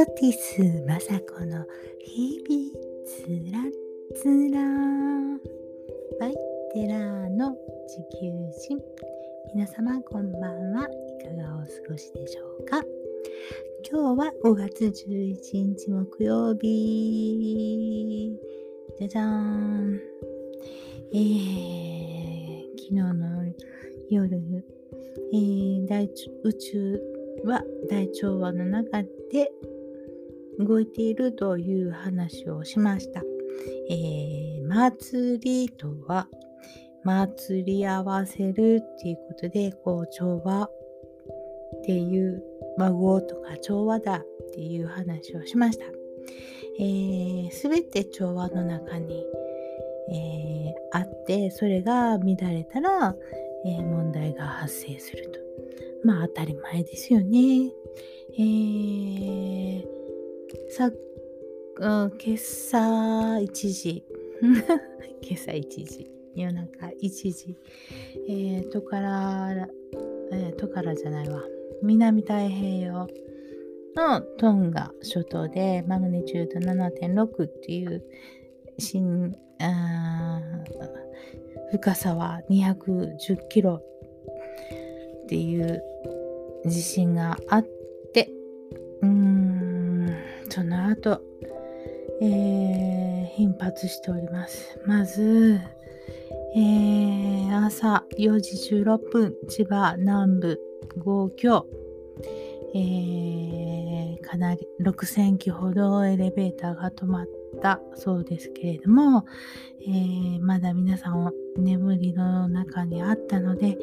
ソティス雅子の日々つらつら。バイテラーの地球人皆様こんばんは。いかがお過ごしでしょうか。今日は5月11日木曜日。じゃじゃーん。えー、昨日の夜、えー、大宇宙は大調和の中で動いているという話をしました。えー、祭りとは祭り合わせるっていうことでこう調和っていう和合とか調和だっていう話をしました。す、えー、べ、て調和の中に、えー、あってそれが乱れたら、えー、問題が発生すると。まあ当たり前ですよね。えー、さ、うん今朝1時、今朝1時、夜中1時、えー、トカラ、えー、トカラじゃないわ、南太平洋のトンガ諸島でマグニチュード7.6っていう深深さは210キロっていう地震があってその後、えー、頻発しております。まず、えー、朝4時16分千葉南部5強えー、かなり6000機ほどエレベーターが止まってたそうですけれども、えー、まだ皆さん眠りの中にあったので、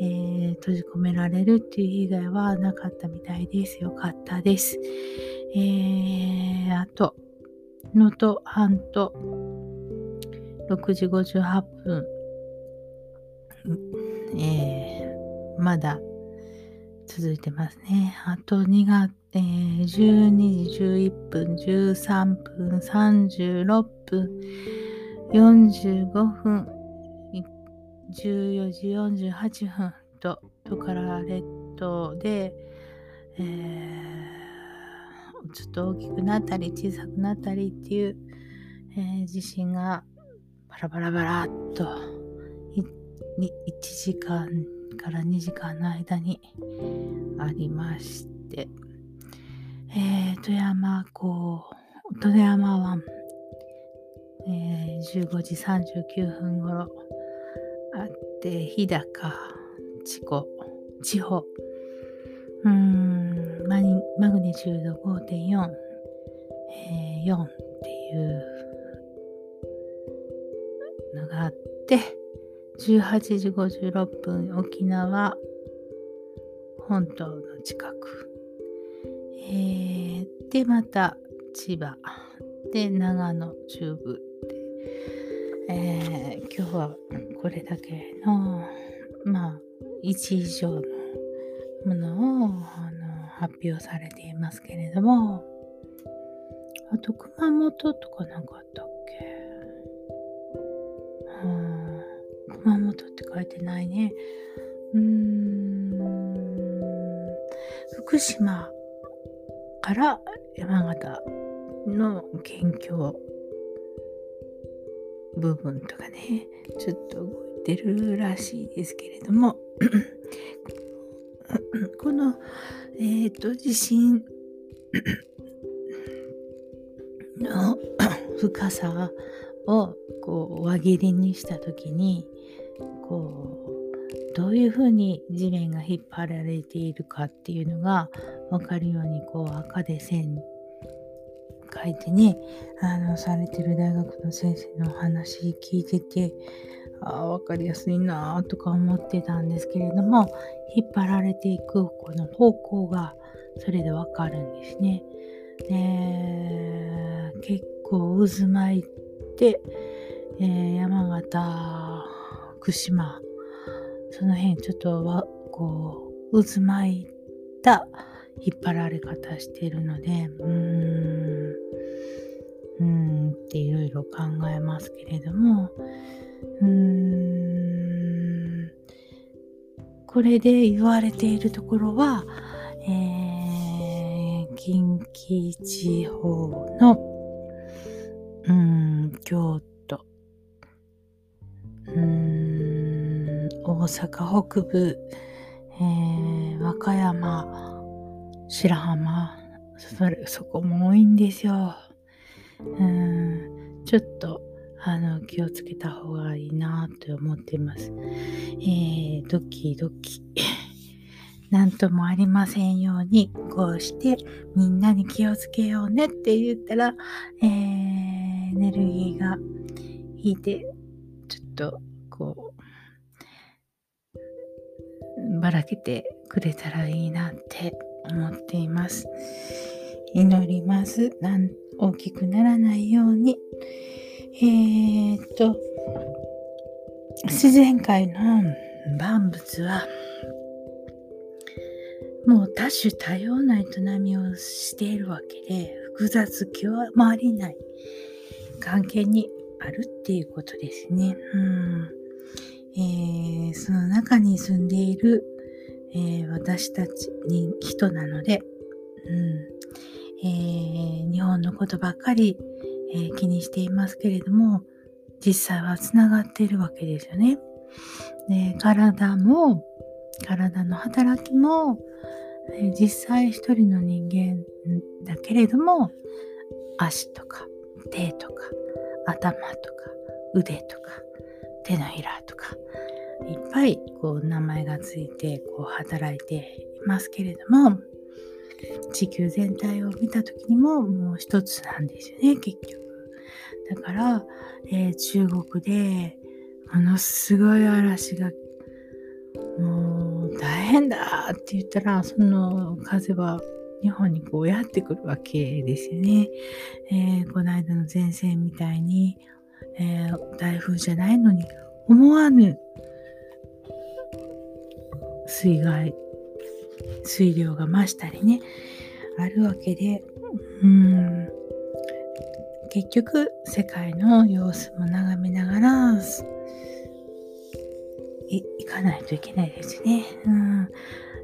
えー、閉じ込められるっていう被害はなかったみたいです。よかったです。えー、あと、能登半島6時58分、えー、まだ続いてますね。あと2月、えー、12時11分、13分、36分、45分、14時48分とトカラ列島で、えー、ちょっと大きくなったり小さくなったりっていう、えー、地震がバラバラバラっと1時間から2時間の間にありまして、えー、富山港、富山湾、えー、15時39分頃あって、日高、地湖、地方、うんマ、マグニチュード5.4、えー、4っていうのがあって、18時56分沖縄本島の近く、えー、でまた千葉。で長野中部。で、えー、今日はこれだけのまあ1以上のものをあの発表されていますけれども。あと熊本とかなかったっけ？熊本って書いてないね。うーん。福島。から山形の県境部分とかね、ちょっと動いてるらしいですけれども、この、えっ、ー、と、地震の 深さをこう輪切りにした時にこうどういうふうに地面が引っ張られているかっていうのが分かるようにこう赤で線書いてねあのされてる大学の先生のお話聞いててあ分かりやすいなとか思ってたんですけれども引っ張られていくこの方向がそれで分かるんですね。で結構渦巻いて、えー、山形福島その辺ちょっとはこう渦巻いた引っ張られ方してるのでうーんうーんっていろいろ考えますけれどもうーんこれで言われているところは、えー、近畿地方の、うん、京都、うん、大阪北部、えー、和歌山、白浜、それ、そこも多いんですよ。うん、ちょっと、あの、気をつけた方がいいなと思っています。えー、ドキドキ。なんともありませんように、こうしてみんなに気をつけようねって言ったら、えー、エネルギーが引いて、ちょっと、こう、ばらけてくれたらいいなって思っています。祈ります。なん大きくならないように。えー、っと、自然界の万物は、もう多種多様な営みをしているわけで、複雑極まりない関係にあるっていうことですね。うんえー、その中に住んでいる、えー、私たちに人なので、うんえー、日本のことばっかり、えー、気にしていますけれども、実際はつながっているわけですよね。で体も、体の働きも、え実際一人の人間だけれども、足とか手とか頭とか腕とか手のひらとかいっぱいこう名前がついてこう働いていますけれども地球全体を見た時にももう一つなんですよね結局だから、えー、中国でものすごい嵐がもう大変だって言ったらその風は日本にこうやってくるわけですよね。えー、この間の前線みたいに、えー、台風じゃないのに思わぬ水害水量が増したりねあるわけでうん結局世界の様子も眺めながら行かないといけないですね。うん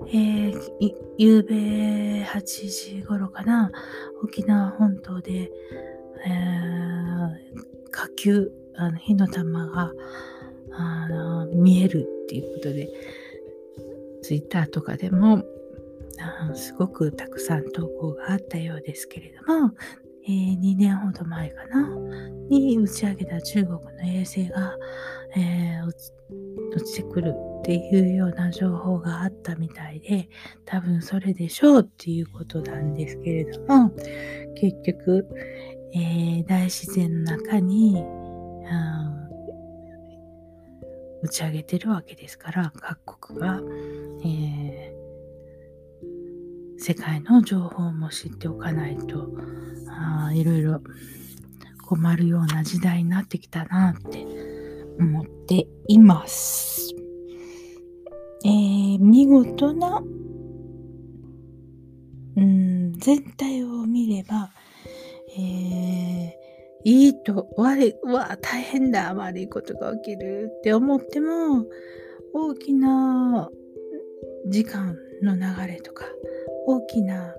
えー、夕べ8時頃かな、沖縄本島で、えー、火球、あの火の玉があの見えるっていうことで、ツイッターとかでもすごくたくさん投稿があったようですけれども、えー、2年ほど前かなに打ち上げた中国の衛星が、えー、落ちてくるっていうような情報があったみたいで多分それでしょうっていうことなんですけれども結局、えー、大自然の中に打ち上げてるわけですから各国が、えー、世界の情報も知っておかないとあいろいろ困るような時代になってきたなって思っています。えー、見事な、うん、全体を見れば、えー、いいと悪い、うわ、大変だ、悪いことが起きるって思っても、大きな時間の流れとか、大きな、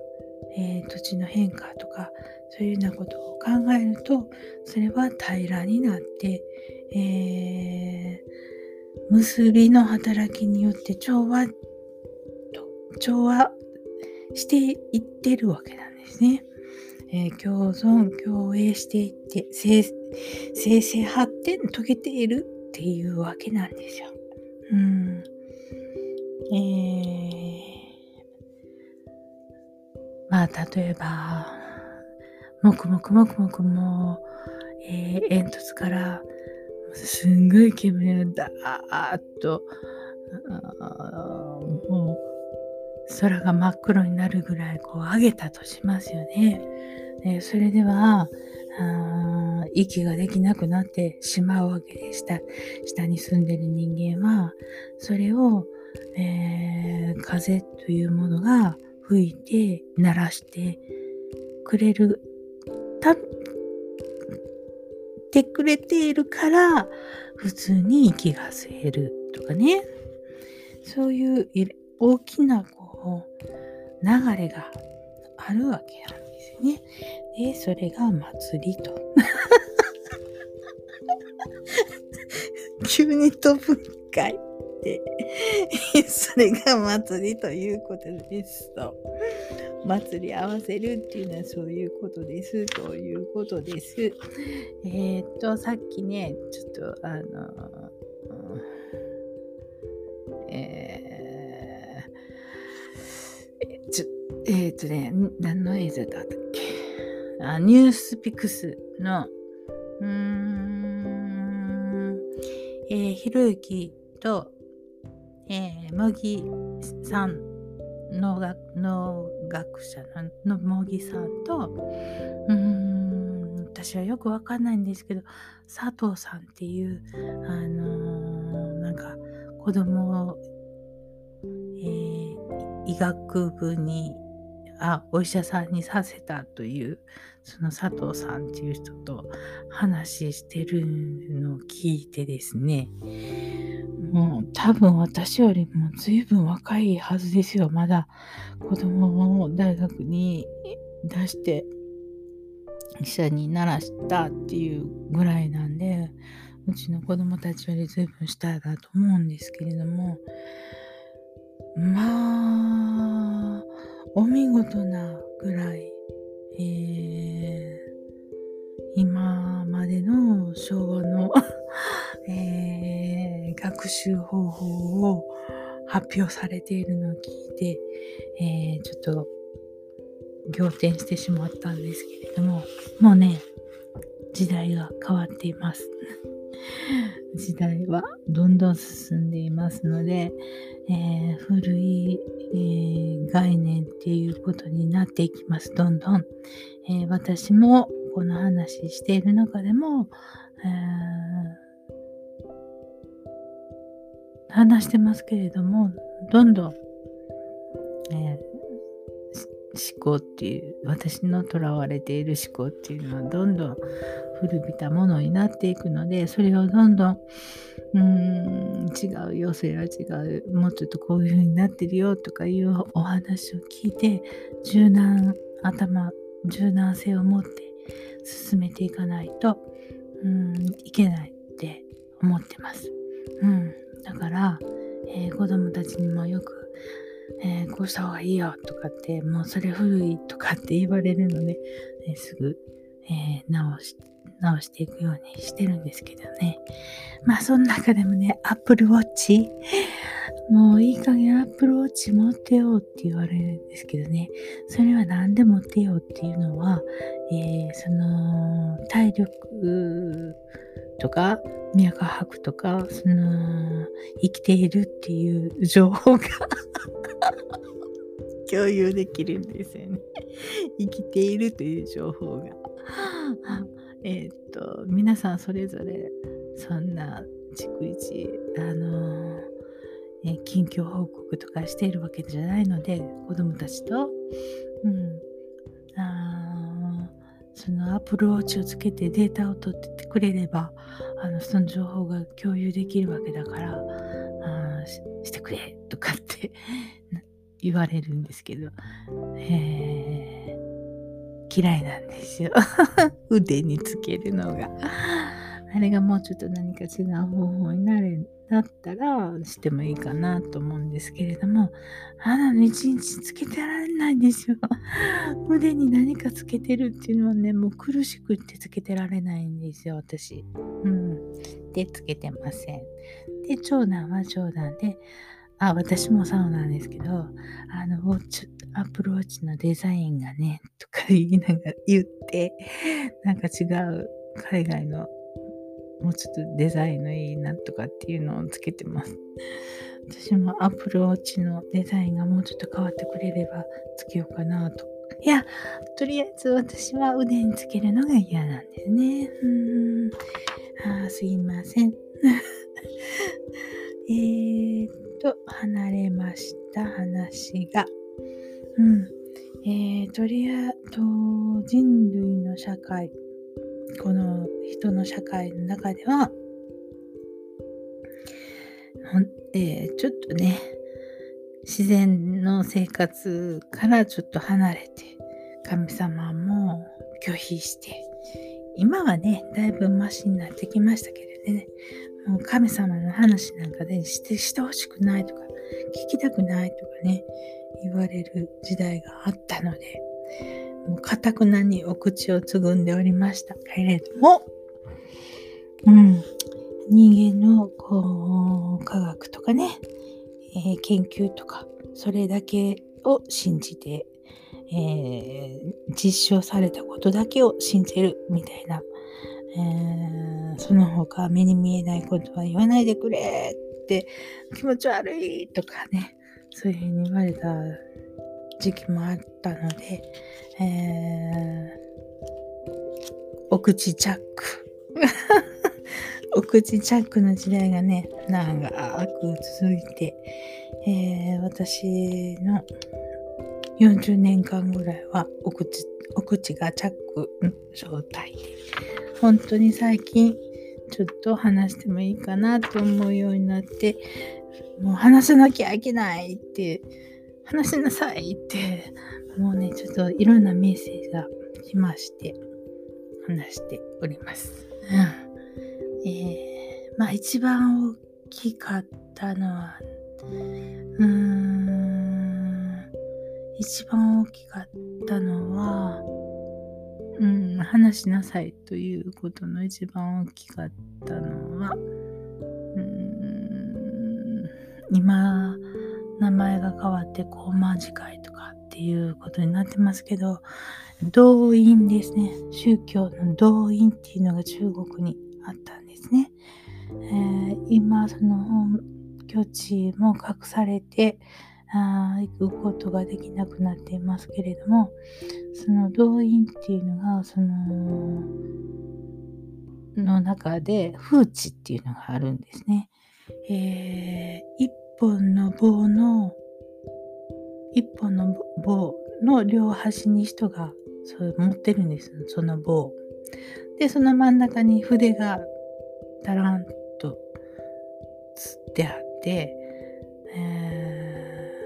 えー、土地の変化とか、そういうようなことを考えると、それは平らになって、えー、結びの働きによって調和と調和していってるわけなんですね。えー、共存共栄していって生成発展遂げているっていうわけなんですよ。うん。えー、まあ例えばもくもくもくもくも、え、煙突からすんごい煙がダーッともう空が真っ黒になるぐらいこう上げたとしますよね。でそれではあ息ができなくなってしまうわけでした。下に住んでる人間はそれを、えー、風というものが吹いて鳴らしてくれる。たってくれているから普通に息が吸えるとかね。そういう大きなこう流れがあるわけなんですよね。で、それが祭りと。急に飛ぶんかいって。それが祭りということですと。祭り合わせるっていうのはそういうことですということです。えー、っと、さっきね、ちょっとあの、えちょえー、っとね、何の映像だったっけ？あニュースピクスの、うーん、えー、ひろゆきと、えー、茂木さん農学農学者の茂木さんとうーん私はよくわかんないんですけど佐藤さんっていうあのー、なんか子供を、えー、医学部にあお医者さんにさせたというその佐藤さんっていう人と話してるのを聞いてですね。もう多分私よりも随分若いはずですよ。まだ子供を大学に出して医者にならしたっていうぐらいなんでうちの子供たちより随分下だと思うんですけれども。まあお見事なぐらい、えー、今までの昭和の えー、学習方法を発表されているのを聞いて、えー、ちょっと仰天してしまったんですけれども、もうね、時代が変わっています。時代はどんどん進んでいますので、えー、古い、えー、概念っていうことになっていきます。どんどん。えー、私もこの話している中でも、話してますけれども、どんどん、え思考っていう、私のとらわれている思考っていうのはどんどん古びたものになっていくので、それをどんどん、うーん、違うよ、それは違う、もうちょっとこういう風になってるよとかいうお話を聞いて、柔軟、頭、柔軟性を持って進めていかないと、うん、いけないって思ってます。うん。だから、えー、子供たちにもよく、えー、こうした方がいいよとかって、もうそれ古いとかって言われるので、え、すぐ、え直し直していくようにしてるんですけどね。まあその中でもね、Apple Watch もういい加減 Apple Watch 持ってようって言われるんですけどね。それは何で持ってよっていうのは、えー、その体力とか脈拍とか、その生きているっていう情報が 共有できるんですよね。生きているという情報が。えっと、皆さんそれぞれそんな逐一、あのー、近況報告とかしているわけじゃないので、子供たちと、うん、あそのアプローチをつけてデータを取っててくれれば、あのその情報が共有できるわけだからあししてくれとかって 言われるんですけど、え嫌いなんですよ。腕につけるのが。あれがもうちょっと何か違う方法になるだったらしてもいいかなと思うんですけれども、あなの一日つけてられないんですよ。腕に何かつけてるっていうのはね、もう苦しくってつけてられないんですよ、私。うん。で、つけてません。で、長男は長男で、あ、私もそうなんですけど、あの、ウォッチ、アプローチのデザインがね、とか言いながら言って、なんか違う海外のもうちょっとデザインのいいなとかっていうのをつけてます。私もアプローチのデザインがもうちょっと変わってくれればつけようかなと。いや、とりあえず私は腕につけるのが嫌なんですね。うん。あすいません。えーと、離れました話が。うん。えー、とりあえず、人類の社会、この人の社会の中では、えー、ちょっとね、自然の生活からちょっと離れて、神様も拒否して今はねだいぶマシになってきましたけどね神様の話なんかでしてしてほしくないとか聞きたくないとかね言われる時代があったのでもうかたくなにお口をつぐんでおりました。けれども、うん、人間のこう科学とかね、えー、研究とかそれだけを信じて、えー、実証されたことだけを信じるみたいな、えー、その他目に見えないことは言わないでくれって気持ち悪いとかねそういうふうに言われた時期もあったので、えー、お口チャック。お口チャックの時代がね長く続いて、えー、私の40年間ぐらいはお口お口がチャック状態で。本当に最近ちょっと話してもいいかなと思うようになってもう話さなきゃいけないって話しなさいって、もうね、ちょっといろんなメッセージが来まして、話しております。うん、えー、まあ一番大きかったのは、うーん、一番大きかったのは、うん、話しなさいということの一番大きかったのは、うん、今、名前が変わって高慢寺会とかっていうことになってますけど動員ですね。宗教の動員っていうのが中国にあったんですね、えー、今その本拠地も隠されてあ行くことができなくなっていますけれどもその動員っていうのがそのの中で風地っていうのがあるんですね。えー、一本の棒の一本の棒の両端に人がそう持ってるんですその棒でその真ん中に筆がダランとつってあって、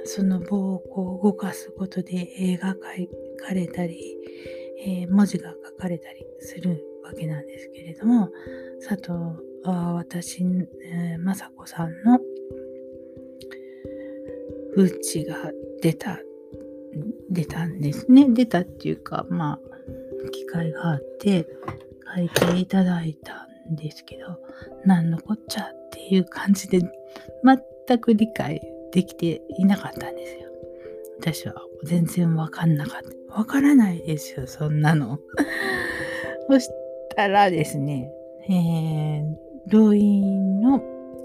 その棒をこう動かすことで絵が描かれたり、えー、文字が書かれたりするわけなんですけれども佐藤は私、えー、雅子さんのうちが出た、出たんですね。出たっていうか、まあ、機会があって、書いていただいたんですけど、何のこっちゃっていう感じで、全く理解できていなかったんですよ。私は全然わかんなかった。わからないですよ、そんなの。そしたらですね、えー、動員の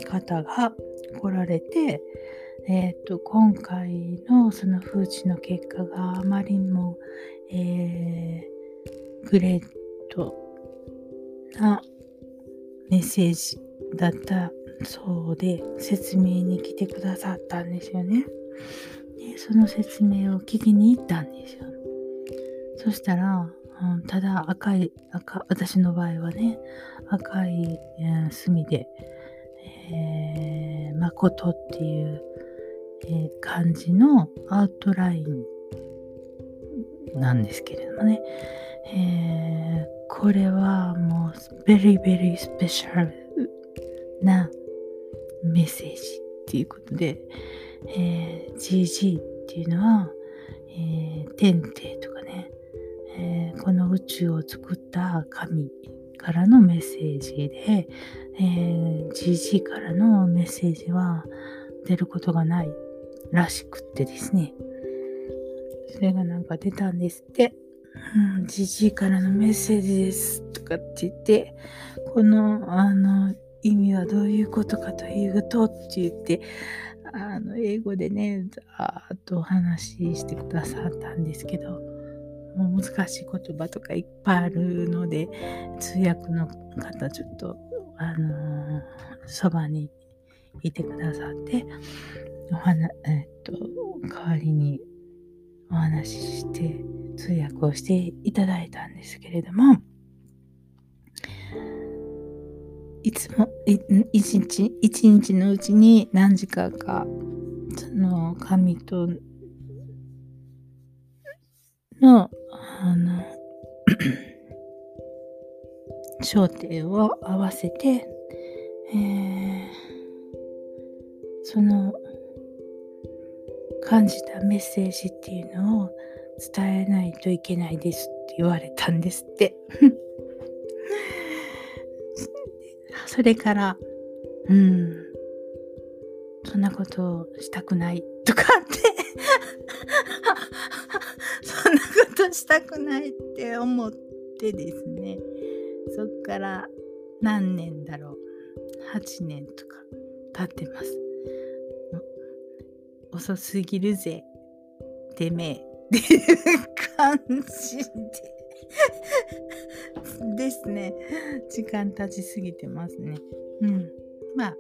方が来られて、え、ー、と、今回のその風知の結果があまりにも、えー、グレートなメッセージだったそうで、説明に来てくださったんですよね。でその説明を聞きに行ったんですよ。そしたら、うん、ただ赤い、赤、私の場合はね、赤い、えー、墨で、えー、誠っていうえー、感じのアウトラインなんですけれどもね、えー、これはもう very very special なメッセージっていうことで、えー、GG っていうのは、えー、天帝とかね、えー、この宇宙を作った神からのメッセージで、えー、GG からのメッセージは出ることがないらしくってですね。それがなんか出たんですって。うん、じじいからのメッセージですとかって言って、この、あの、意味はどういうことかというとって言って、あの、英語でね、ざーっとお話ししてくださったんですけど、もう難しい言葉とかいっぱいあるので、通訳の方ちょっと、あのそばにいてくださって、お話、えっと、代わりにお話しして通訳をしていただいたんですけれども、いつも、一日、一日のうちに何時間か、その神とのあの 焦点を合わせて、えー、その感じたメッセージっていうのを伝えないといけないですって言われたんですって。それからうん。そんなことをしたくないとかって。そんなことしたくないって思ってですね。そっから何年だろう。8年とか経ってます。遅すぎるぜ。てめえ。っていう感じで。ですね。時間経ちすぎてますね。うん。まあ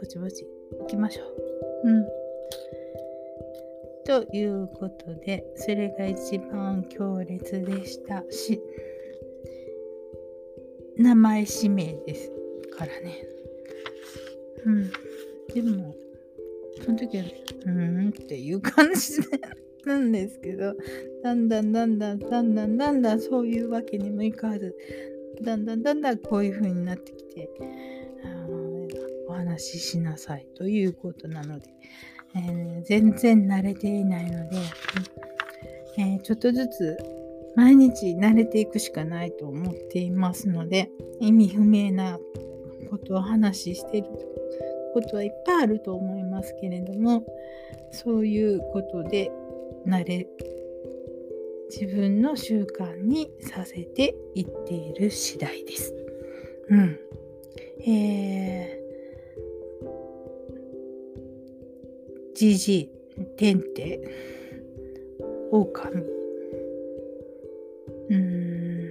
ぼちぼち行きましょう。うん。ということでそれが一番強烈でした。し名前指名ですからね。うん。でもその時はうーんっていう感じで。なんですけどだんだんだんだんだんだんだんだんそういうわけにもいかずだんだんだんだんこういう風になってきてお話ししなさいということなので、えー、全然慣れていないので、えー、ちょっとずつ毎日慣れていくしかないと思っていますので意味不明なことを話していることはいっぱいあると思いますけれどもそういうことで慣れ自分の習慣にさせていっている次第です。うん。えー、じじ、てんて、オオカミ、うん、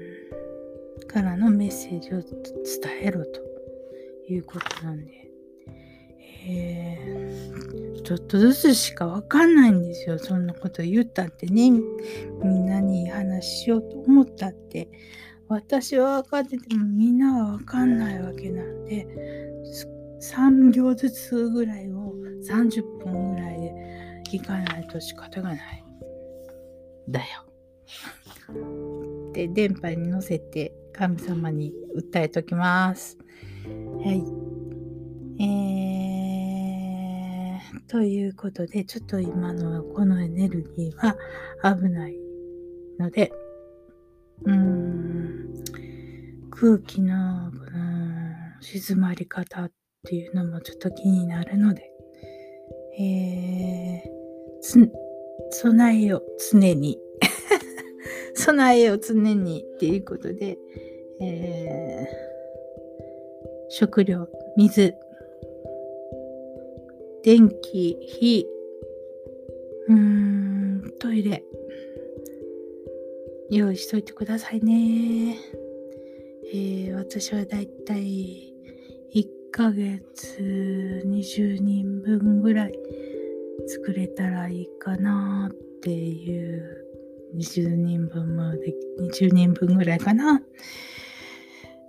からのメッセージを伝えろということなんで、えー、ちょっとずつしかわかんないんですよ。そんなこと言ったってね、みんなに話しようと思ったって、私は分かっててもみんなはわかんないわけなんで、3行ずつぐらいを30分ぐらいでいかないと仕方がない。だよ。で、電波に乗せて神様に訴えときます。はい。ということで、ちょっと今のはこのエネルギーは危ないので、うーん、空気のこの静まり方っていうのもちょっと気になるので、えー、つ、備えよ常に。備えよ常にっていうことで、えー、食料、水、電気、火、うーん、トイレ、用意しといてくださいね。えー、私はだいたい1ヶ月20人分ぐらい作れたらいいかなっていう。20人分もで20人分ぐらいかな。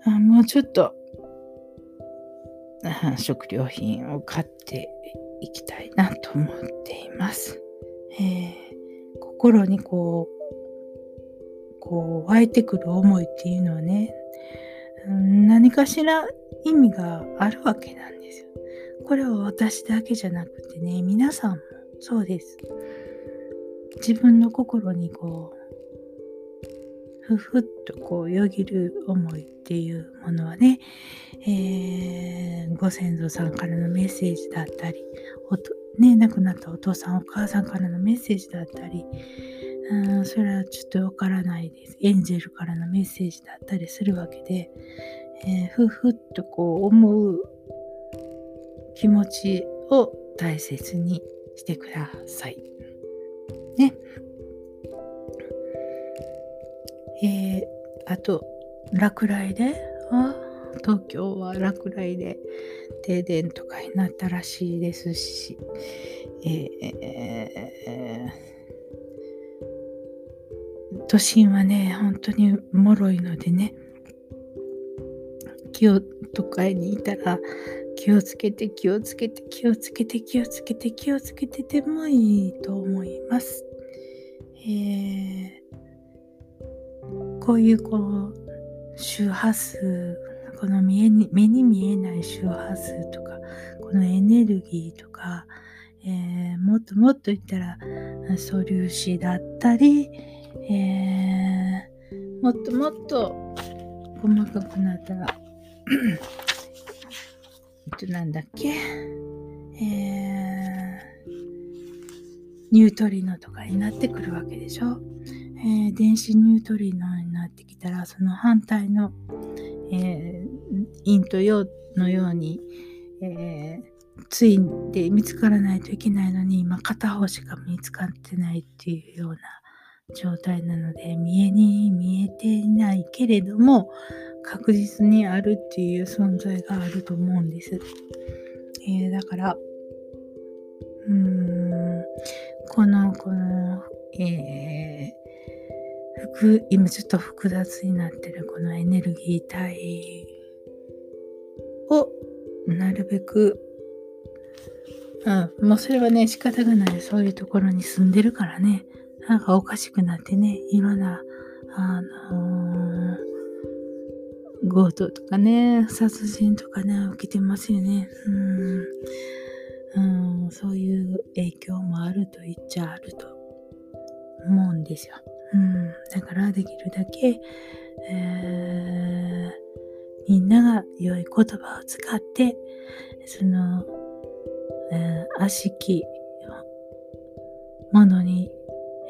あもうちょっと。食料品を買って。いきたいなと思っています。えー、心にこう、こう湧いてくる思いっていうのはね、何かしら意味があるわけなんですよ。これは私だけじゃなくてね、皆さんもそうです。自分の心にこう、ふふっとこうよぎる思いっていうものはね、えー、ご先祖さんからのメッセージだったり、おとね、亡くなったお父さんお母さんからのメッセージだったり、うん、それはちょっとわからないです。エンジェルからのメッセージだったりするわけで、えー、ふふっとこう思う気持ちを大切にしてください。ね。えー、あと、落雷で、あ東京は落雷で停電とかになったらしいですし、えー、都心はね、本当に脆いのでね、気を都会にいたら気をつけて気をつけて気をつけて気をつけて気をつけてでもいいと思います。えーこういうこう周波数この見えに目に見えない周波数とかこのエネルギーとか、えー、もっともっと言ったら素粒子だったり、えー、もっともっと細かくなったら えっとなんだっけ、えー、ニュートリノとかになってくるわけでしょ。えー、電子ニュートリノにってきたらその反対の、えー、陰と陽のように、えー、ついて見つからないといけないのに今片方しか見つかってないっていうような状態なので見えに見えていないけれども確実にあるっていう存在があると思うんです。えー、だからうーんこのこの、え今ちょっと複雑になってるこのエネルギー体をなるべく、うん、もうそれはね、仕方がない。そういうところに住んでるからね、なんかおかしくなってね、いろんな、あのー、強盗とかね、殺人とかね、起きてますよね。うん、うん、そういう影響もあると言っちゃあると思うんですよ。うん、だからできるだけ、えーみんなが良い言葉を使って、その、えー、悪しきものに、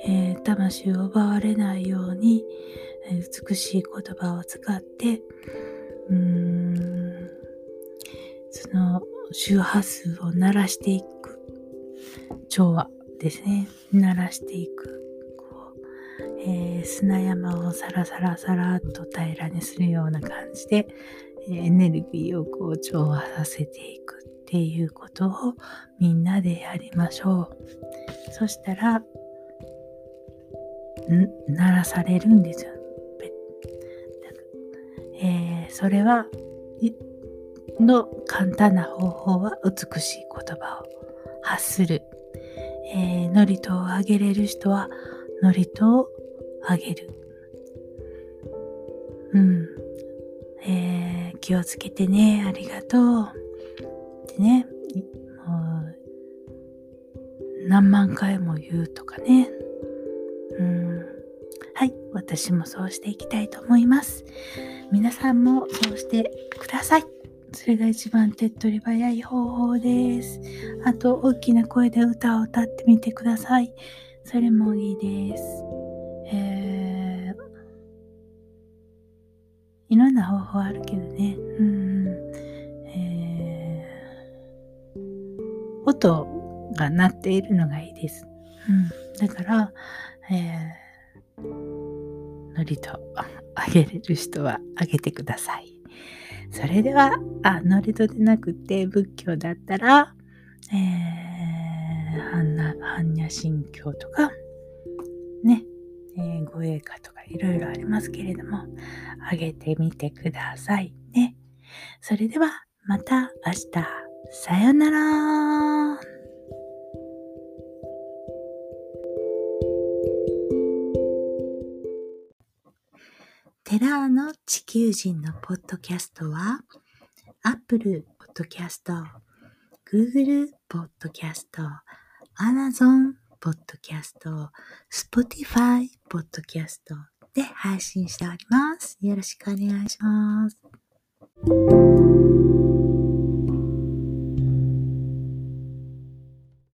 えー、魂を奪われないように、えー、美しい言葉を使って、うーん、その周波数を鳴らしていく。調和ですね。鳴らしていく。えー、砂山をサラサラサラっと平らにするような感じで、えエネルギーをこう調和させていくっていうことをみんなでやりましょう。そしたらん、鳴らされるんですよ。えー、それは、の簡単な方法は美しい言葉を発する。えー、ノリとをあげれる人はノリとをあげる。うん。えー、気をつけてね、ありがとう。ってね、もう、何万回も言うとかね。うん。はい、私もそうしていきたいと思います。皆さんもそうしてください。それが一番手っ取り早い方法です。あと、大きな声で歌を歌ってみてください。それもいいです。ろんな方法あるけどね。うん。えー、音が鳴っているのがいいです。うん。だから、えー、ノリとあげれる人はあげてください。それでは、あ、ノリとでなくて仏教だったら、えー、般若心経とか、ね、えー、護衛歌とかいろいろありますけれども、あげてみてくださいね。それではまた明日。さよなら。テラーの地球人のポッドキャストは、Apple Podcast、Google Podcast、Amazon ポッドキャスト、Spotify ポッドキャストで配信しております。よろしくお願いします。